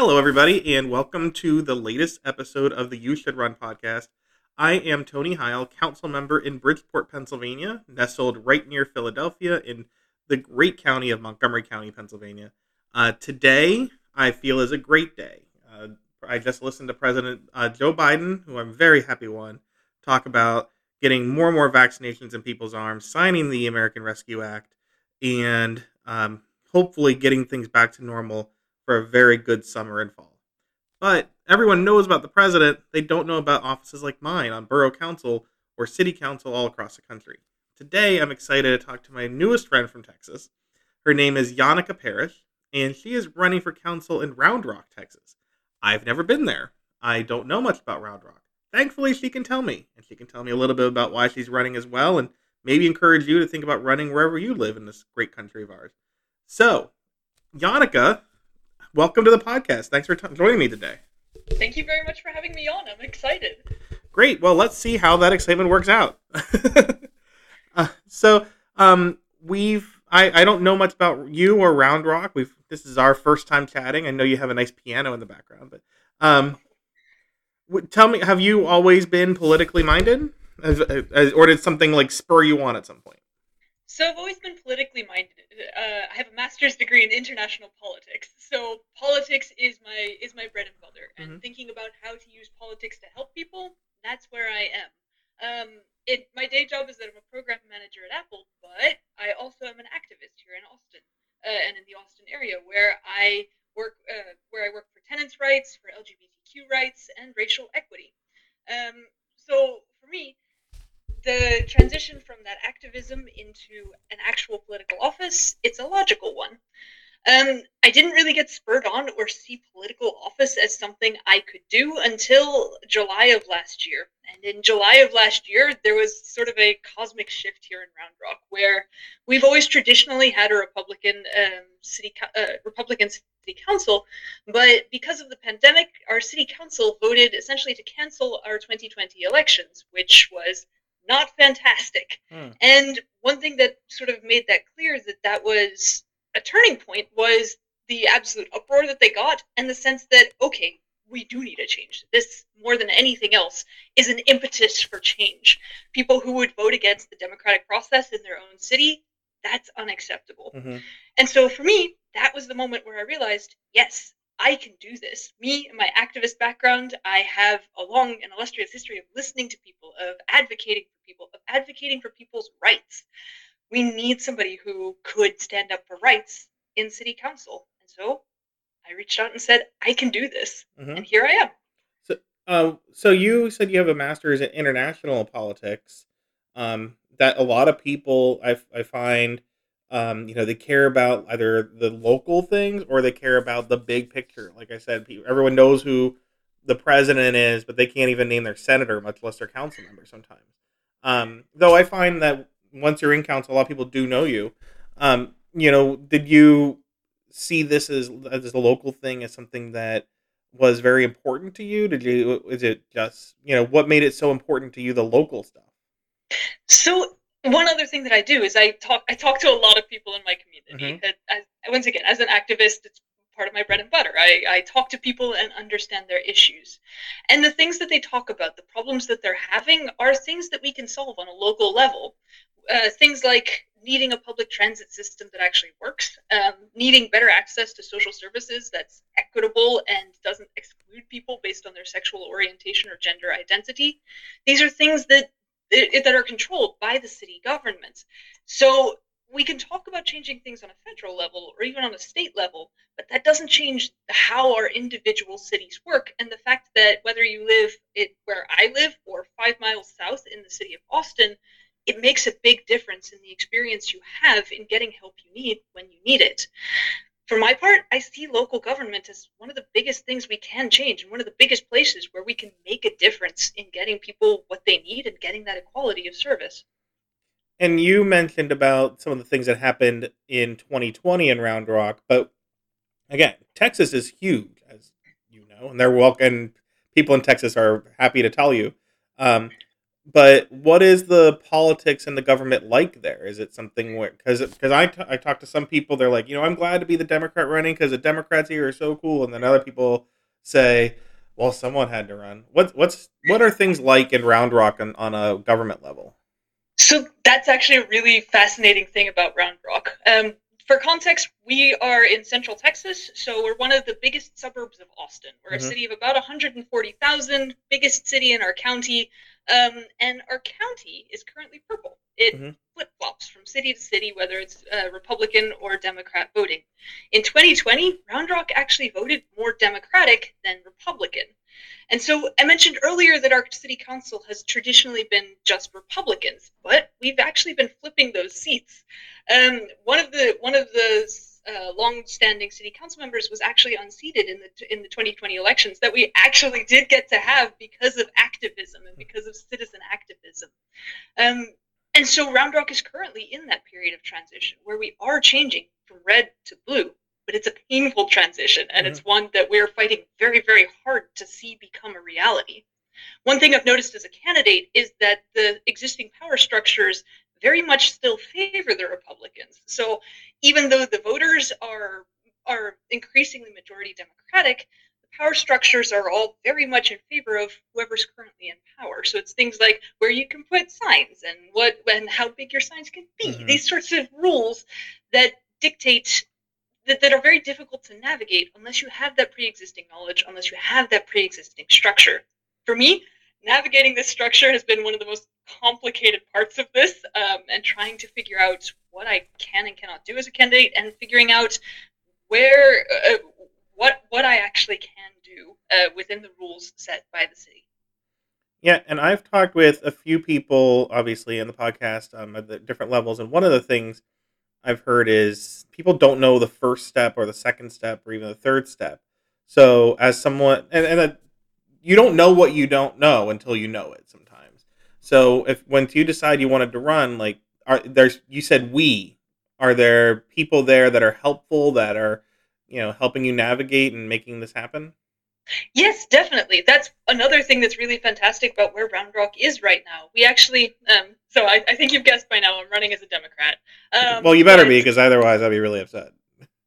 Hello, everybody, and welcome to the latest episode of the You Should Run podcast. I am Tony Heil, council member in Bridgeport, Pennsylvania, nestled right near Philadelphia in the great county of Montgomery County, Pennsylvania. Uh, today, I feel is a great day. Uh, I just listened to President uh, Joe Biden, who I'm very happy won, talk about getting more and more vaccinations in people's arms, signing the American Rescue Act, and um, hopefully getting things back to normal for a very good summer and fall. But everyone knows about the president, they don't know about offices like mine on borough council or city council all across the country. Today, I'm excited to talk to my newest friend from Texas. Her name is Yannicka Parrish, and she is running for council in Round Rock, Texas. I've never been there. I don't know much about Round Rock. Thankfully, she can tell me, and she can tell me a little bit about why she's running as well, and maybe encourage you to think about running wherever you live in this great country of ours. So, Yannicka, welcome to the podcast. Thanks for t- joining me today. Thank you very much for having me on. I'm excited. Great. Well, let's see how that excitement works out. uh, so, um, we've I, I don't know much about you or Round Rock. We've this is our first time chatting. I know you have a nice piano in the background, but um, tell me, have you always been politically minded, as, as, or did something like spur you on at some point? So I've always been politically minded. Uh, I have a master's degree in international politics. So politics is my is my bread and butter, and mm-hmm. thinking about how to use politics to help people, that's where I am. Um, it my day job is that I'm a program manager at Apple, but I also am an activist here in Austin uh, and in the Austin area, where I work uh, where I work for tenants' rights, for LGBTQ rights, and racial equity. Um, so for me, the transition from that activism into an actual political office, it's a logical one. Um, I didn't really get spurred on or see political office as something I could do until July of last year. And in July of last year, there was sort of a cosmic shift here in Round Rock, where we've always traditionally had a Republican um, city uh, Republican city council, but because of the pandemic, our city council voted essentially to cancel our 2020 elections, which was not fantastic. Hmm. And one thing that sort of made that clear that that was a turning point was the absolute uproar that they got and the sense that okay we do need a change this more than anything else is an impetus for change people who would vote against the democratic process in their own city that's unacceptable mm-hmm. and so for me that was the moment where i realized yes I can do this. Me and my activist background, I have a long and illustrious history of listening to people, of advocating for people, of advocating for people's rights. We need somebody who could stand up for rights in city council. And so I reached out and said, I can do this. Mm-hmm. And here I am. So, uh, so you said you have a master's in international politics. Um, that a lot of people I, I find um, you know, they care about either the local things or they care about the big picture. Like I said, everyone knows who the president is, but they can't even name their senator, much less their council member sometimes. Um, though I find that once you're in council, a lot of people do know you. Um, you know, did you see this as as a local thing as something that was very important to you? Did you is it just you know what made it so important to you the local stuff? So one other thing that I do is I talk I talk to a lot of people in my community. Mm-hmm. once again, as an activist, it's part of my bread and butter. I, I talk to people and understand their issues. And the things that they talk about, the problems that they're having, are things that we can solve on a local level. Uh, things like needing a public transit system that actually works, um, needing better access to social services that's equitable and doesn't exclude people based on their sexual orientation or gender identity. These are things that that are controlled by the city government. So we can talk about changing things on a federal level or even on a state level, but that doesn't change how our individual cities work. And the fact that whether you live it where I live or five miles south in the city of Austin, it makes a big difference in the experience you have in getting help you need when you need it for my part, I see local government as one of the biggest things we can change and one of the biggest places where we can make a difference in getting people what they need and getting that equality of service. And you mentioned about some of the things that happened in 2020 in Round Rock, but again, Texas is huge, as you know, and they're welcome. People in Texas are happy to tell you. Um, but what is the politics and the government like there? Is it something where because because I, t- I talk to some people, they're like, you know, I'm glad to be the Democrat running because the Democrats here are so cool, and then other people say, well, someone had to run. What what's what are things like in Round Rock on, on a government level? So that's actually a really fascinating thing about Round Rock. Um, for context, we are in central Texas, so we're one of the biggest suburbs of Austin. We're mm-hmm. a city of about 140,000, biggest city in our county, um, and our county is currently purple. It mm-hmm. flip flops from city to city, whether it's uh, Republican or Democrat voting. In 2020, Round Rock actually voted more Democratic than Republican. And so I mentioned earlier that our city council has traditionally been just Republicans, but we've actually been flipping those seats. Um, one of the one of the uh, long-standing city council members was actually unseated in the in the 2020 elections that we actually did get to have because of activism and because of citizen activism. Um, and so Round Rock is currently in that period of transition where we are changing from red to blue but it's a painful transition and mm-hmm. it's one that we're fighting very very hard to see become a reality one thing i've noticed as a candidate is that the existing power structures very much still favor the republicans so even though the voters are are increasingly majority democratic the power structures are all very much in favor of whoever's currently in power so it's things like where you can put signs and what and how big your signs can be mm-hmm. these sorts of rules that dictate that, that are very difficult to navigate unless you have that pre-existing knowledge, unless you have that pre-existing structure. For me, navigating this structure has been one of the most complicated parts of this, um, and trying to figure out what I can and cannot do as a candidate, and figuring out where uh, what what I actually can do uh, within the rules set by the city. Yeah, and I've talked with a few people, obviously, in the podcast um, at the different levels, and one of the things I've heard is people don't know the first step or the second step or even the third step. So as someone and, and you don't know what you don't know until you know it sometimes. So if once you decide you wanted to run, like are there's you said we are there people there that are helpful that are you know helping you navigate and making this happen? Yes, definitely. That's another thing that's really fantastic about where Round Rock is right now. We actually, um, so I, I, think you've guessed by now, I'm running as a Democrat. Um, well, you better be, because otherwise I'd be really upset.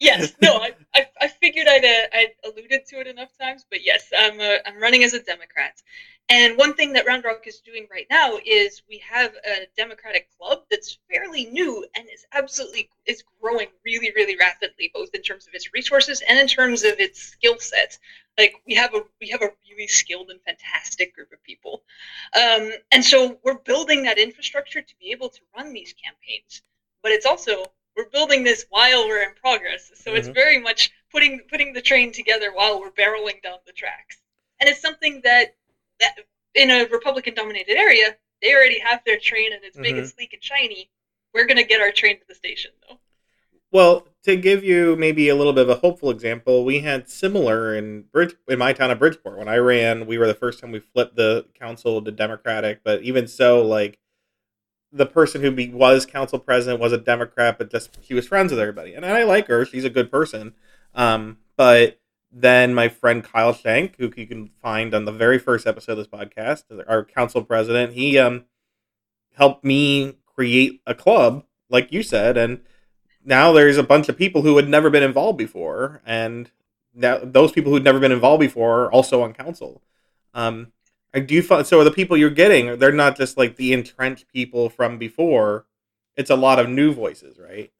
Yes, no, I, I, I figured I'd, uh, I'd alluded to it enough times, but yes, I'm, uh, I'm running as a Democrat. And one thing that Round Rock is doing right now is we have a Democratic club that's fairly new and is absolutely is growing really, really rapidly, both in terms of its resources and in terms of its skill set. Like we have a we have a really skilled and fantastic group of people, um, and so we're building that infrastructure to be able to run these campaigns. But it's also we're building this while we're in progress, so mm-hmm. it's very much putting putting the train together while we're barreling down the tracks. And it's something that that in a Republican dominated area, they already have their train and it's mm-hmm. big and sleek and shiny. We're gonna get our train to the station though. Well, to give you maybe a little bit of a hopeful example, we had similar in Bridge in my town of Bridgeport. When I ran, we were the first time we flipped the council to Democratic, but even so, like the person who be, was council president was a Democrat, but just she was friends with everybody, and I like her; she's a good person. Um, but then my friend Kyle Shank, who you can find on the very first episode of this podcast, our council president, he um helped me create a club, like you said, and now there's a bunch of people who had never been involved before, and now those people who'd never been involved before are also on council. Um, do you find so? Are the people you're getting? They're not just like the entrenched people from before. It's a lot of new voices, right?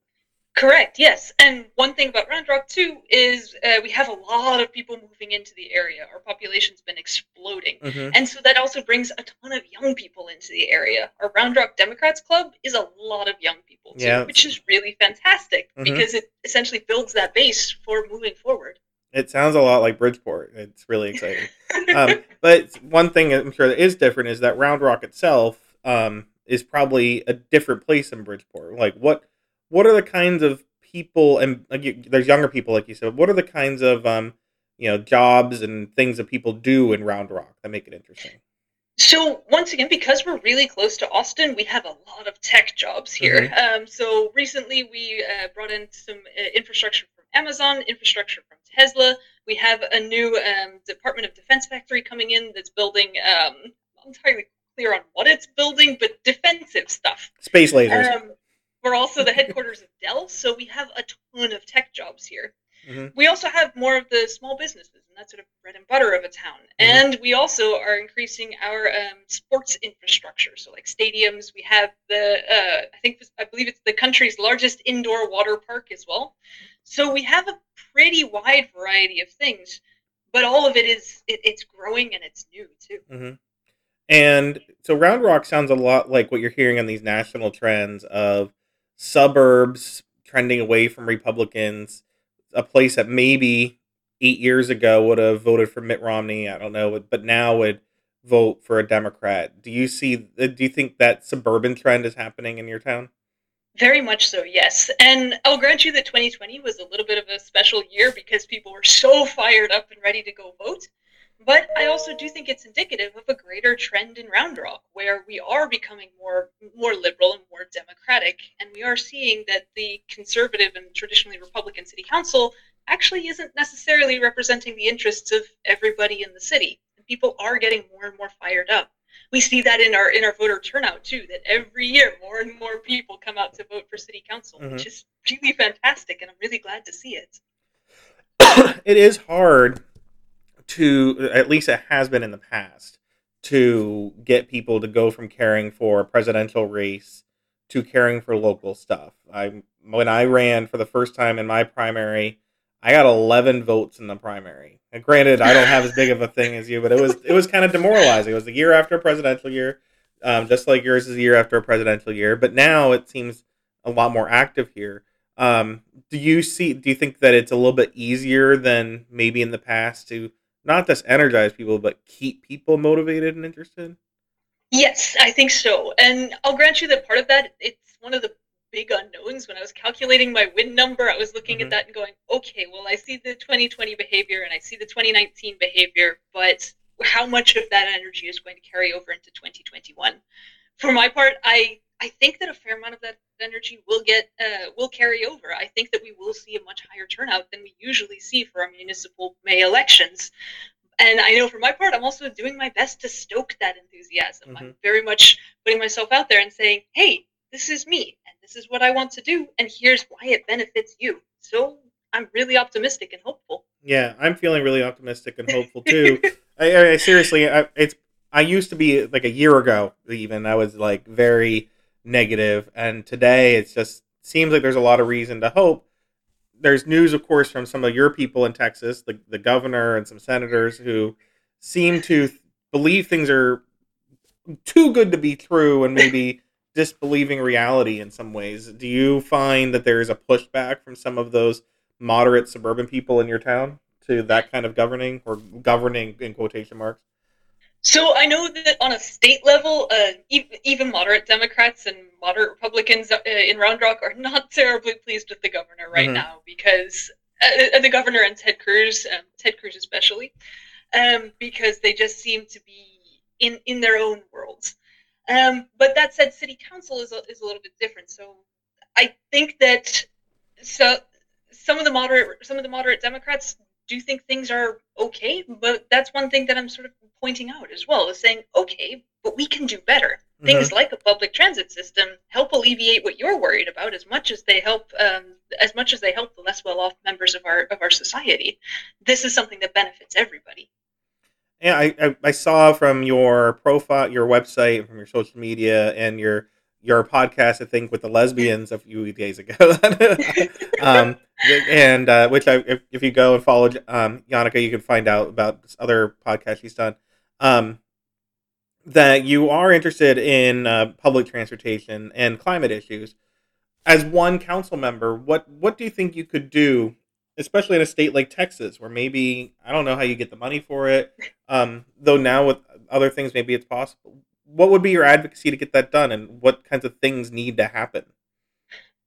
Correct. Yes, and one thing about Round Rock too is uh, we have a lot of people moving into the area. Our population's been exploding, mm-hmm. and so that also brings a ton of young people into the area. Our Round Rock Democrats Club is a lot of young people too, yeah. which is really fantastic mm-hmm. because it essentially builds that base for moving forward. It sounds a lot like Bridgeport. It's really exciting. um, but one thing I'm sure that is different is that Round Rock itself um, is probably a different place in Bridgeport. Like what what are the kinds of people and like you, there's younger people like you said what are the kinds of um you know jobs and things that people do in round rock that make it interesting so once again because we're really close to austin we have a lot of tech jobs here mm-hmm. um, so recently we uh, brought in some uh, infrastructure from amazon infrastructure from tesla we have a new um, department of defense factory coming in that's building um, I'm entirely clear on what it's building, but defensive stuff. Space lasers. Um, we're also the headquarters of Dell, so we have a ton of tech jobs here. Mm-hmm. We also have more of the small businesses, and that's sort of bread and butter of a town. Mm-hmm. And we also are increasing our um, sports infrastructure. So, like stadiums, we have the uh, I think I believe it's the country's largest indoor water park as well. So we have a pretty wide variety of things, but all of it is it, it's growing and it's new too. Mm-hmm. And so Round Rock sounds a lot like what you're hearing on these national trends of suburbs trending away from Republicans a place that maybe eight years ago would have voted for Mitt Romney. I don't know, but now would vote for a Democrat. Do you see? Uh, do you think that suburban trend is happening in your town? Very much so, yes. And I'll grant you that 2020 was a little bit of a special year because people were so fired up and ready to go vote. But I also do think it's indicative of a greater trend in Round Rock, where we are becoming more more liberal and more democratic, and we are seeing that the conservative and traditionally Republican city council actually isn't necessarily representing the interests of everybody in the city. And people are getting more and more fired up. We see that in our in our voter turnout too. That every year more and more people come out to vote for city council, mm-hmm. which is really fantastic, and I'm really glad to see it. it is hard to at least it has been in the past to get people to go from caring for a presidential race to caring for local stuff. I when I ran for the first time in my primary, I got 11 votes in the primary. And granted, I don't have as big of a thing as you, but it was it was kind of demoralizing. It was a year after a presidential year, um, just like yours is a year after a presidential year. But now it seems a lot more active here. Um, do you see? Do you think that it's a little bit easier than maybe in the past to not just energize people, but keep people motivated and interested? Yes, I think so. And I'll grant you that part of that, it's one of the big unknowns. When I was calculating my win number, I was looking mm-hmm. at that and going, okay, well, I see the 2020 behavior and I see the 2019 behavior, but how much of that energy is going to carry over into 2021? For my part, I I think that a fair amount of that energy will get uh, will carry over. I think that we will see a much higher turnout than we usually see for our municipal May elections. And I know for my part, I'm also doing my best to stoke that enthusiasm. Mm-hmm. I'm very much putting myself out there and saying, "Hey, this is me, and this is what I want to do, and here's why it benefits you." So I'm really optimistic and hopeful. Yeah, I'm feeling really optimistic and hopeful too. I, I, seriously, I, it's I used to be like a year ago even. I was like very negative, and today it just seems like there's a lot of reason to hope. There's news, of course, from some of your people in Texas, the the governor and some senators who seem to believe things are too good to be true, and maybe disbelieving reality in some ways. Do you find that there is a pushback from some of those moderate suburban people in your town to that kind of governing or governing in quotation marks? So I know that on a state level, uh, even moderate Democrats and moderate Republicans uh, in Round Rock are not terribly pleased with the governor right mm-hmm. now because uh, uh, the governor and Ted Cruz, um, Ted Cruz especially, um, because they just seem to be in in their own worlds. Um, but that said, city council is a, is a little bit different. So I think that so some of the moderate some of the moderate Democrats do think things are okay, but that's one thing that I'm sort of pointing out as well is saying, okay, but we can do better. Mm-hmm. Things like a public transit system help alleviate what you're worried about as much as they help um, as much as they help the less well-off members of our of our society. This is something that benefits everybody. Yeah, I, I, I saw from your profile, your website, from your social media, and your your podcast, I think, with the lesbians a few days ago. um, and uh, which I, if, if, you go and follow um, Yannicka, you can find out about this other podcast she's done. Um, that you are interested in uh, public transportation and climate issues. As one council member, what what do you think you could do, especially in a state like Texas, where maybe I don't know how you get the money for it, um, though now with other things maybe it's possible what would be your advocacy to get that done, and what kinds of things need to happen?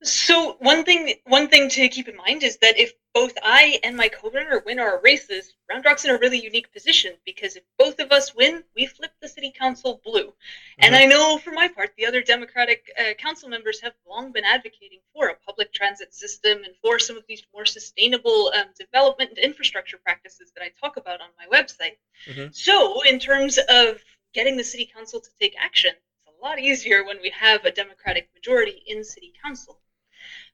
So one thing, one thing to keep in mind is that if both I and my co-runner win our races, Round Rock's in a really unique position because if both of us win, we flip the city council blue. Mm-hmm. And I know, for my part, the other Democratic uh, council members have long been advocating for a public transit system and for some of these more sustainable um, development and infrastructure practices that I talk about on my website. Mm-hmm. So, in terms of getting the city council to take action. It's a lot easier when we have a democratic majority in city council.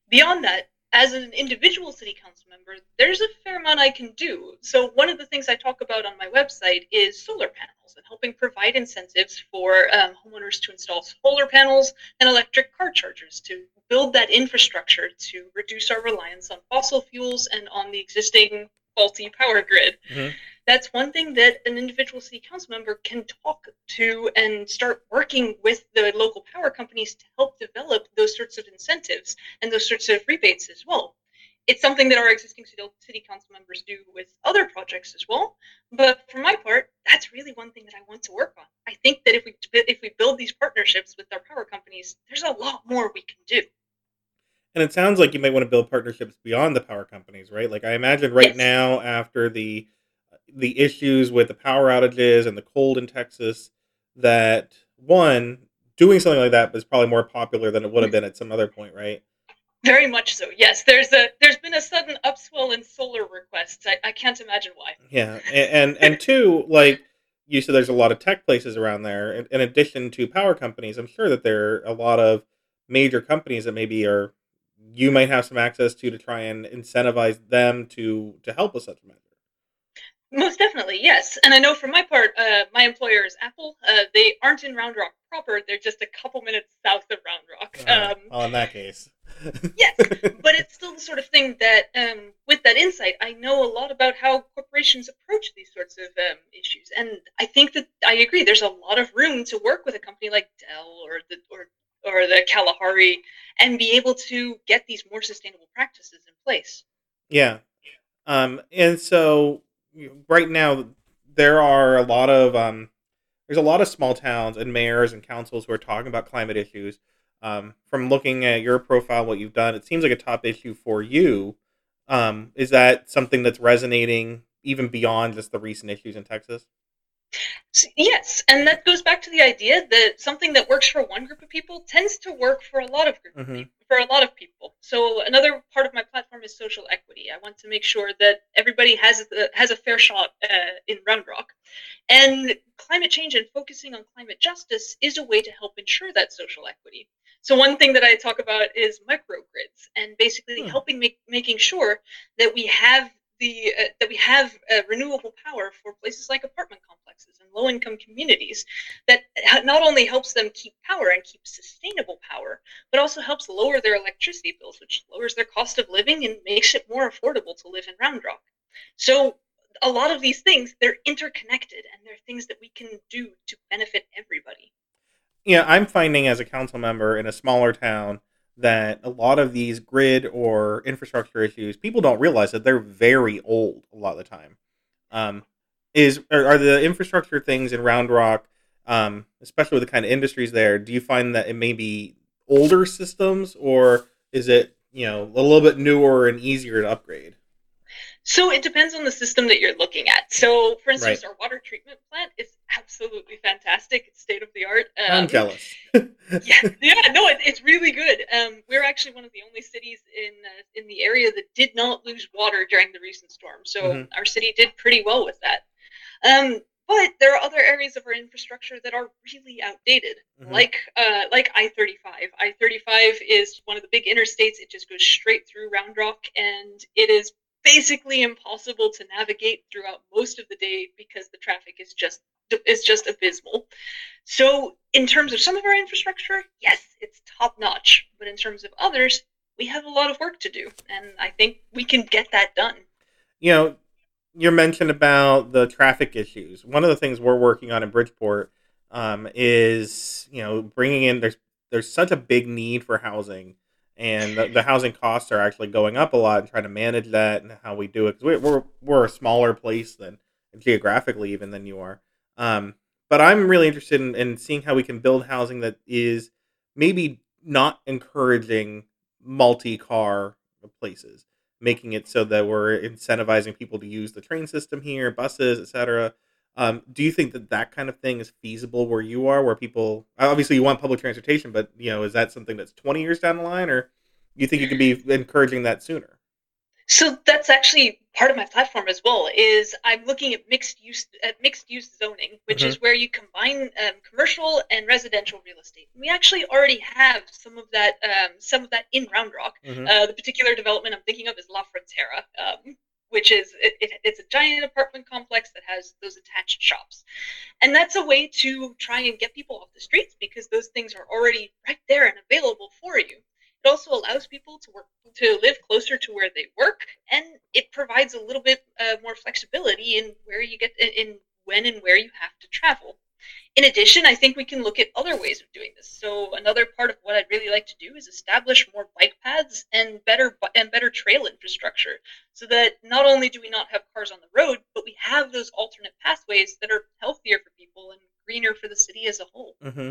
Beyond that, as an individual city council member, there's a fair amount I can do. So, one of the things I talk about on my website is solar panels and helping provide incentives for um, homeowners to install solar panels and electric car chargers to build that infrastructure to reduce our reliance on fossil fuels and on the existing faulty power grid. Mm-hmm that's one thing that an individual city council member can talk to and start working with the local power companies to help develop those sorts of incentives and those sorts of rebates as well. It's something that our existing city council members do with other projects as well. But for my part, that's really one thing that I want to work on. I think that if we if we build these partnerships with our power companies, there's a lot more we can do. And it sounds like you might want to build partnerships beyond the power companies, right? Like I imagine right yes. now after the the issues with the power outages and the cold in Texas that one doing something like that was probably more popular than it would have been at some other point, right? Very much so. Yes, there's a there's been a sudden upswell in solar requests. I, I can't imagine why. Yeah, and, and and two, like you said, there's a lot of tech places around there. In, in addition to power companies, I'm sure that there are a lot of major companies that maybe are you might have some access to to try and incentivize them to to help with such measures. Most definitely, yes. And I know for my part, uh, my employer is Apple. Uh, they aren't in Round Rock proper; they're just a couple minutes south of Round Rock. Uh, um, well, in that case, yes, but it's still the sort of thing that, um, with that insight, I know a lot about how corporations approach these sorts of um, issues, and I think that I agree. There's a lot of room to work with a company like Dell or the or or the Kalahari and be able to get these more sustainable practices in place. Yeah, um, and so right now there are a lot of um, there's a lot of small towns and mayors and councils who are talking about climate issues. Um, from looking at your profile, what you've done, it seems like a top issue for you. Um, is that something that's resonating even beyond just the recent issues in Texas? Yes, and that goes back to the idea that something that works for one group of people tends to work for a lot of group mm-hmm. people, for a lot of people. So another part of my platform is social equity. I want to make sure that everybody has a, has a fair shot uh, in Round Rock, and climate change and focusing on climate justice is a way to help ensure that social equity. So one thing that I talk about is microgrids and basically hmm. helping make making sure that we have the uh, that we have uh, renewable power for places like apartment complexes and low income communities that not only helps them keep power and keep sustainable power but also helps lower their electricity bills which lowers their cost of living and makes it more affordable to live in round rock. So a lot of these things they're interconnected and they're things that we can do to benefit everybody. Yeah i'm finding as a council member in a smaller town that a lot of these grid or infrastructure issues, people don't realize that they're very old a lot of the time. Um, is are, are, the infrastructure things in Round Rock, um, especially with the kind of industries there? Do you find that it may be older systems, or is it you know a little bit newer and easier to upgrade? So it depends on the system that you're looking at. So, for instance, right. our water treatment plant is absolutely fantastic. It's state of the art. Um, I'm jealous. yeah, yeah, no, it, it's really good. Um, we're actually one of the only cities in uh, in the area that did not lose water during the recent storm. So mm-hmm. our city did pretty well with that. Um, but there are other areas of our infrastructure that are really outdated, mm-hmm. like uh, like I thirty five. I thirty five is one of the big interstates. It just goes straight through Round Rock, and it is basically impossible to navigate throughout most of the day because the traffic is just is just abysmal. So in terms of some of our infrastructure, yes, it's top notch, but in terms of others, we have a lot of work to do, and I think we can get that done. You know, you mentioned about the traffic issues. One of the things we're working on in Bridgeport um, is you know bringing in there's there's such a big need for housing and the, the, housing costs are actually going up a lot and trying to manage that and how we do it because we're, we're a smaller place than geographically even than you are. Um, but i'm really interested in, in seeing how we can build housing that is maybe not encouraging multi-car places making it so that we're incentivizing people to use the train system here buses etc um, do you think that that kind of thing is feasible where you are, where people obviously you want public transportation, but you know, is that something that's twenty years down the line, or you think you could be encouraging that sooner? So that's actually part of my platform as well. Is I'm looking at mixed use at mixed use zoning, which mm-hmm. is where you combine um, commercial and residential real estate. We actually already have some of that um, some of that in Round Rock. Mm-hmm. Uh, the particular development I'm thinking of is La Frontera, um, which is it, it, it's a giant apartment complex that has those attached shops, and that's a way to try and get people off the streets because those things are already right there and available for you. It also allows people to work to live closer to where they work, and it provides a little bit uh, more flexibility in where you get in when and where you have to travel. In addition, I think we can look at other ways of doing this. So another part of what I'd really like to do is establish more bike paths and better and better trail infrastructure, so that not only do we not have cars on the road, but we have those alternate pathways that are healthier for people and greener for the city as a whole. Mm-hmm.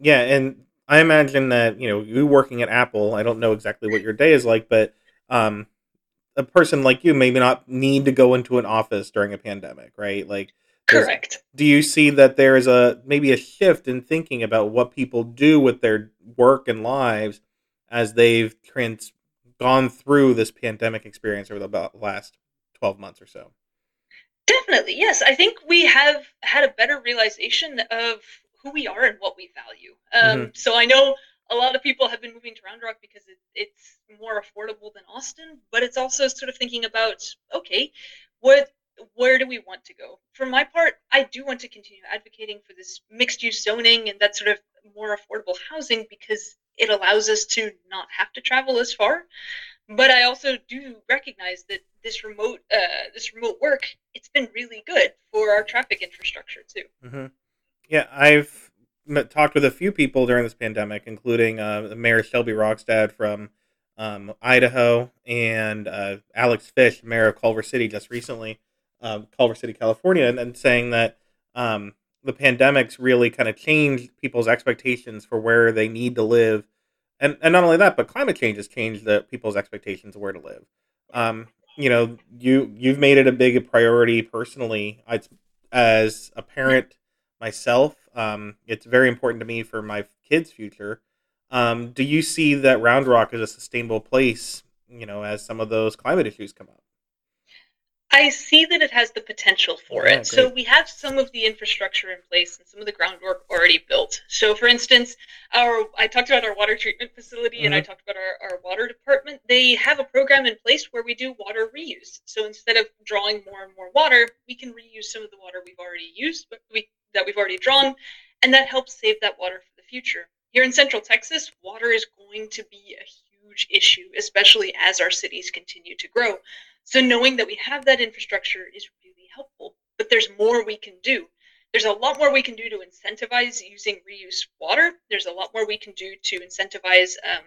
Yeah, and I imagine that you know you working at Apple. I don't know exactly what your day is like, but um, a person like you maybe not need to go into an office during a pandemic, right? Like, correct. Do you see that there is a maybe a shift in thinking about what people do with their work and lives as they've trans gone through this pandemic experience over the last twelve months or so? Definitely, yes. I think we have had a better realization of who we are and what we value. Um, mm-hmm. So I know a lot of people have been moving to Round Rock because it, it's more affordable than Austin, but it's also sort of thinking about okay, what where do we want to go? For my part, I do want to continue advocating for this mixed use zoning and that sort of more affordable housing because it allows us to not have to travel as far. But I also do recognize that this remote uh, this remote work it's been really good for our traffic infrastructure too. Mm-hmm. Yeah, I've met, talked with a few people during this pandemic, including uh, Mayor Shelby Rognstad from um, Idaho and uh, Alex Fisch, Mayor of Culver City, just recently, uh, Culver City, California, and, and saying that um, the pandemic's really kind of changed people's expectations for where they need to live, and and not only that, but climate change has changed the people's expectations of where to live. Um, you know, you you've made it a big priority personally. as a parent myself. Um, it's very important to me for my kids' future. Um, do you see that Round Rock is a sustainable place? You know, as some of those climate issues come up. I see that it has the potential for yeah, it. Great. So we have some of the infrastructure in place and some of the groundwork already built. So, for instance, our I talked about our water treatment facility mm-hmm. and I mm-hmm. talked about our, our water department. They have a program in place where we do water reuse. So instead of drawing more and more water, we can reuse some of the water we've already used, but we that we've already drawn, and that helps save that water for the future. Here in Central Texas, water is going to be a huge issue, especially as our cities continue to grow. So knowing that we have that infrastructure is really helpful. But there's more we can do. There's a lot more we can do to incentivize using reuse water. There's a lot more we can do to incentivize um,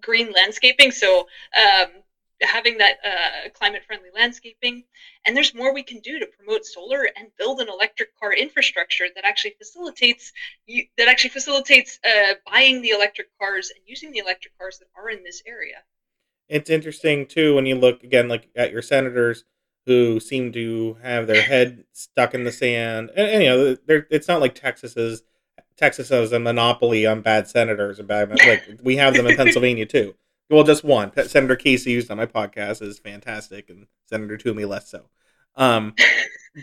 green landscaping. So um, having that uh, climate friendly landscaping. And there's more we can do to promote solar and build an electric car infrastructure that actually facilitates that actually facilitates uh, buying the electric cars and using the electric cars that are in this area. It's interesting too when you look again like at your senators who seem to have their head stuck in the sand. And, and you know, it's not like Texas is Texas has a monopoly on bad senators and bad like we have them in Pennsylvania too. Well, just one. Senator Casey used on my podcast is fantastic, and Senator Toomey less so. Um,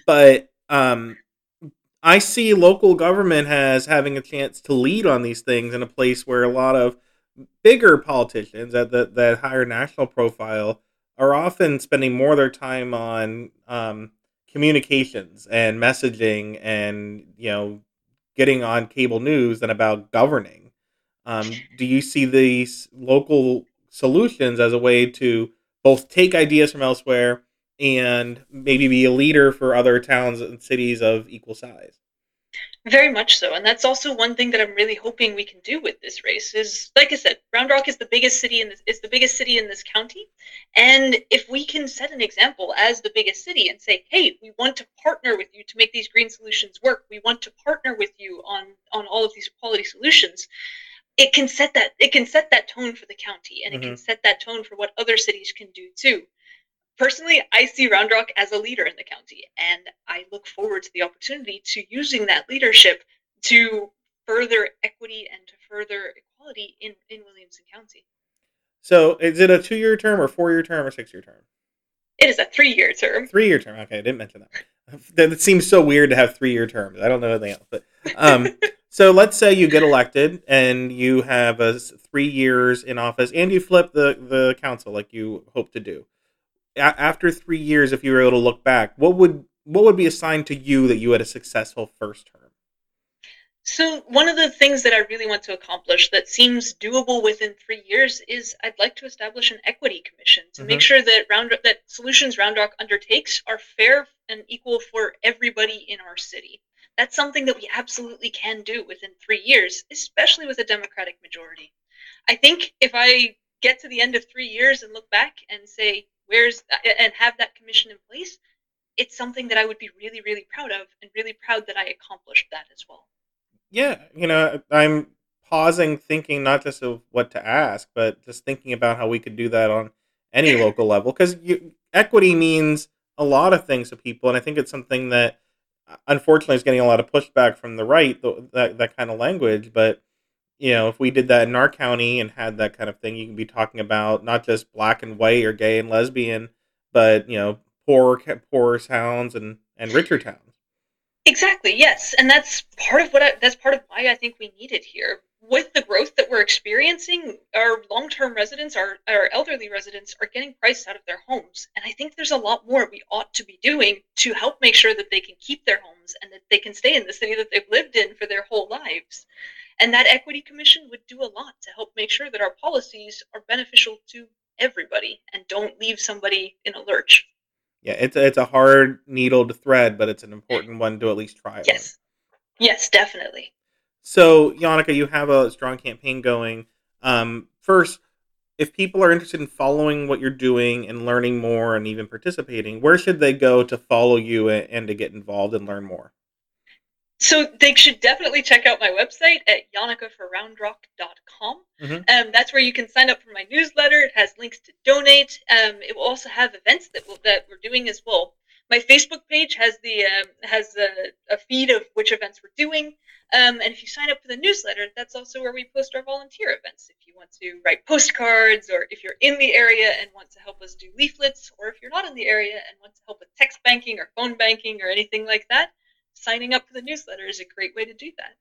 but um, I see local government has having a chance to lead on these things in a place where a lot of bigger politicians at the, that higher national profile are often spending more of their time on um, communications and messaging and you know getting on cable news than about governing. Um, do you see these local solutions as a way to both take ideas from elsewhere and maybe be a leader for other towns and cities of equal size. Very much so, and that's also one thing that I'm really hoping we can do with this race. Is like I said, Round Rock is the biggest city in this is the biggest city in this county, and if we can set an example as the biggest city and say, "Hey, we want to partner with you to make these green solutions work. We want to partner with you on on all of these quality solutions," it can set that it can set that tone for the county and mm-hmm. it can mm-hmm. set that tone for what other cities can do too personally i see round rock as a leader in the county and i look forward to the opportunity to using that leadership to further equity and to further equality in, in williamson county so is it a two-year term or four-year term or six-year term It is a three-year term. Three-year term. Okay, I didn't mention that. That seems so weird to have three-year terms. I don't know anything else, but um, so let's say you get elected and you have a three years in office, and you flip the the council like you hope to do. A- after three years, if you were able to look back, what would what would be assigned to you that you had a successful first term? So one of the things that I really want to accomplish that seems doable within three years is I'd like to establish an equity commission to mm-hmm. make sure that round that solutions Round Rock undertakes are fair and equal for everybody in our city. That's something that we absolutely can do within three years, especially with a Democratic majority. I think if I get to the end of three years and look back and say where's and have that commission in place, it's something that I would be really, really proud of and really proud that I accomplished that as well yeah, you know, I'm pausing, thinking not just of what to ask, but just thinking about how we could do that on any local level because equity means a lot of things to people, and I think it's something that uh, unfortunately is getting a lot of pushback from the right, that that kind of language. But you know, if we did that in our county and had that kind of thing, you can be talking about not just black and white or gay and lesbian, but you know, poor poor towns and and richer towns. Exactly. Yes, and that's part of what I, that's part of why I think we need it here. With the growth that we're experiencing, our long-term residents, our our elderly residents, are getting priced out of their homes, and I think there's a lot more we ought to be doing to help make sure that they can keep their homes and that they can stay in the city that they've lived in for their whole lives. And that equity commission would do a lot to help make sure that our policies are beneficial to everybody and don't leave somebody in a lurch yeah, it's a, it's a hard needle to thread, but it's an important one to at least try. Yes, on. yes, definitely. So, Yannicka, you have a strong campaign going. Um, first, if people are interested in following what you're doing and learning more and even participating, where should they go to follow you and to get involved and learn more? So they should definitely check out my website at yannickaforroundrock.com. Mm-hmm. Um, that's where you can sign up for my newsletter. It has links to donate. Um, it will also have events that will, that we're doing as well. My Facebook page has the um, has a, a, feed of which events we're doing. Um, and if you sign up for the newsletter, that's also where we post our volunteer events. If you want to write postcards, or if you're in the area and want to help us do leaflets, or if you're not in the area and want to help with text banking or phone banking or anything like that, signing up for the newsletter is a great way to do that.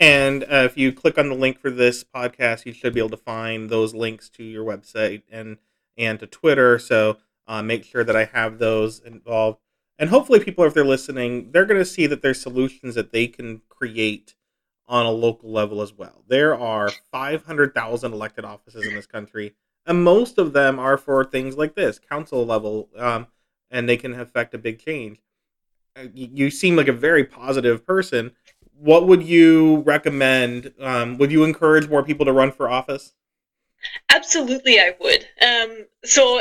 And uh, if you click on the link for this podcast, you should be able to find those links to your website and and to Twitter. So uh, make sure that I have those involved. And hopefully, people, if they're listening, they're going to see that there's solutions that they can create on a local level as well. There are 500,000 elected offices in this country, and most of them are for things like this, council level, um, and they can affect a big change you seem like a very positive person. What would you recommend? Um, would you encourage more people to run for office? Absolutely, I would. Um, so,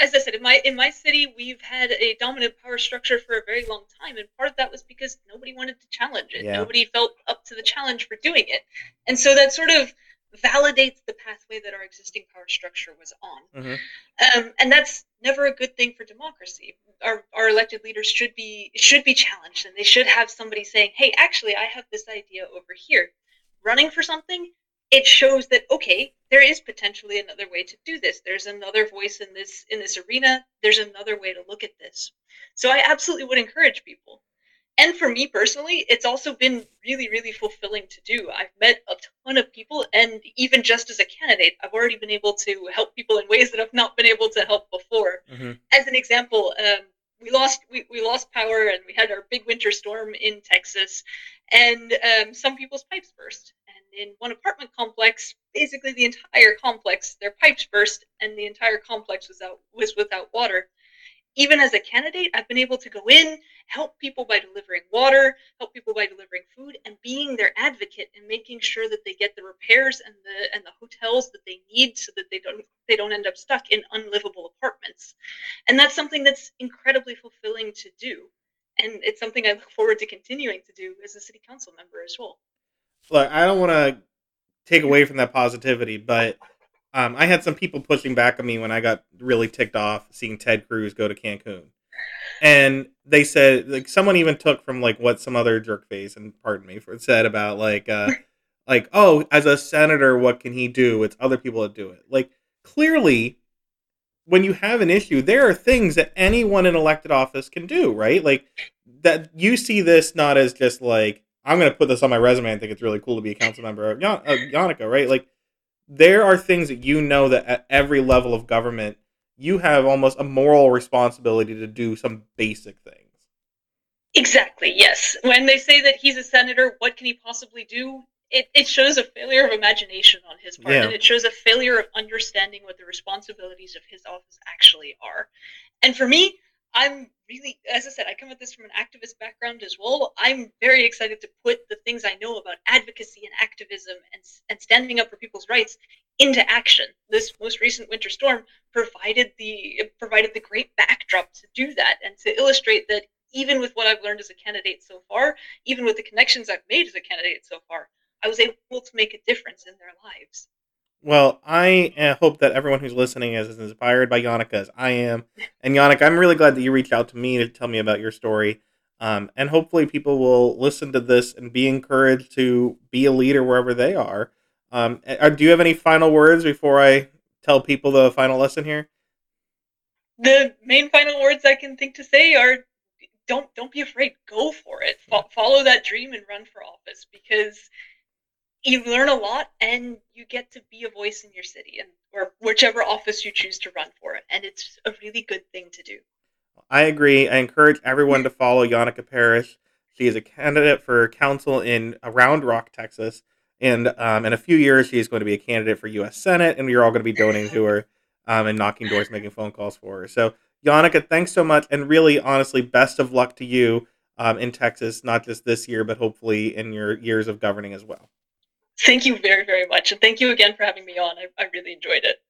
as I said, in my in my city, we've had a dominant power structure for a very long time, and part of that was because nobody wanted to challenge it. Yeah. Nobody felt up to the challenge for doing it, and so that sort of validates the pathway that our existing power structure was on. Mm-hmm. Um, and that's never a good thing for democracy. Our, our elected leaders should be should be challenged, and they should have somebody saying, "Hey, actually, I have this idea over here." Running for something, it shows that okay, there is potentially another way to do this. There's another voice in this in this arena. There's another way to look at this. So I absolutely would encourage people and for me personally, it's also been really, really fulfilling to do. I've met a ton of people, and even just as a candidate, I've already been able to help people in ways that I've not been able to help before. Mm-hmm. As an example, um, we lost we, we lost power, and we had our big winter storm in Texas, and um, some people's pipes burst. And in one apartment complex, basically the entire complex, their pipes burst, and the entire complex was out was without water even as a candidate, I've been able to go in, help people by delivering water, help people by delivering food, and being their advocate and making sure that they get the repairs and the and the hotels that they need so that they don't they don't end up stuck in unlivable apartments. And that's something that's incredibly fulfilling to do. And it's something I look forward to continuing to do as a city council member as well. Look, I don't want to take away from that positivity, but um, I had some people pushing back on me when I got really ticked off seeing Ted Cruz go to Cancun, and they said like someone even took from like what some other jerk face and pardon me for said about like uh like oh as a senator what can he do? It's other people that do it. Like clearly, when you have an issue, there are things that anyone in elected office can do, right? Like that you see this not as just like I'm going to put this on my resume and think it's really cool to be a council member of Yannicka, right? Like there are things that you know that at every level of government you have almost a moral responsibility to do some basic things. Exactly, yes. When they say that he's a senator, what can he possibly do? It, it shows a failure of imagination on his part, yeah. and it shows a failure of understanding what the responsibilities of his office actually are. And for me, I'm really, as I said, I come at this from an activist background as well. I'm very excited to put the things I know about advocacy and activism and, and standing up for people's rights into action. This most recent winter storm provided the provided the great backdrop to do that and to illustrate that even with what I've learned as a candidate so far, even with the connections I've made as a candidate so far, I was able to make a difference in their lives. Well, I uh, hope that everyone who's listening is as inspired by Yannicka as I am. And Yannick, I'm really glad that you reached out to me to tell me about your story. Um, and hopefully, people will listen to this and be encouraged to be a leader wherever they are. Um, uh, do you have any final words before I tell people the final lesson here? The main final words I can think to say are don't don't be afraid. Go for it. Fo- follow that dream and run for office because you learn a lot and you get to be a voice in your city and or whichever office you choose to run for. And it's a really good thing to do. I agree. I encourage everyone to follow yannicka parrish. She is a candidate for council in Round Rock texas and um, in a few years she is going to be a candidate for u.s senate and we're all going to be donating to her um, and knocking doors making phone calls for her so yannicka thanks so much and really honestly best of luck to you um, in texas not just this year but hopefully in your years of governing as well Thank you very, very much. And thank you again for having me on. I, I really enjoyed it.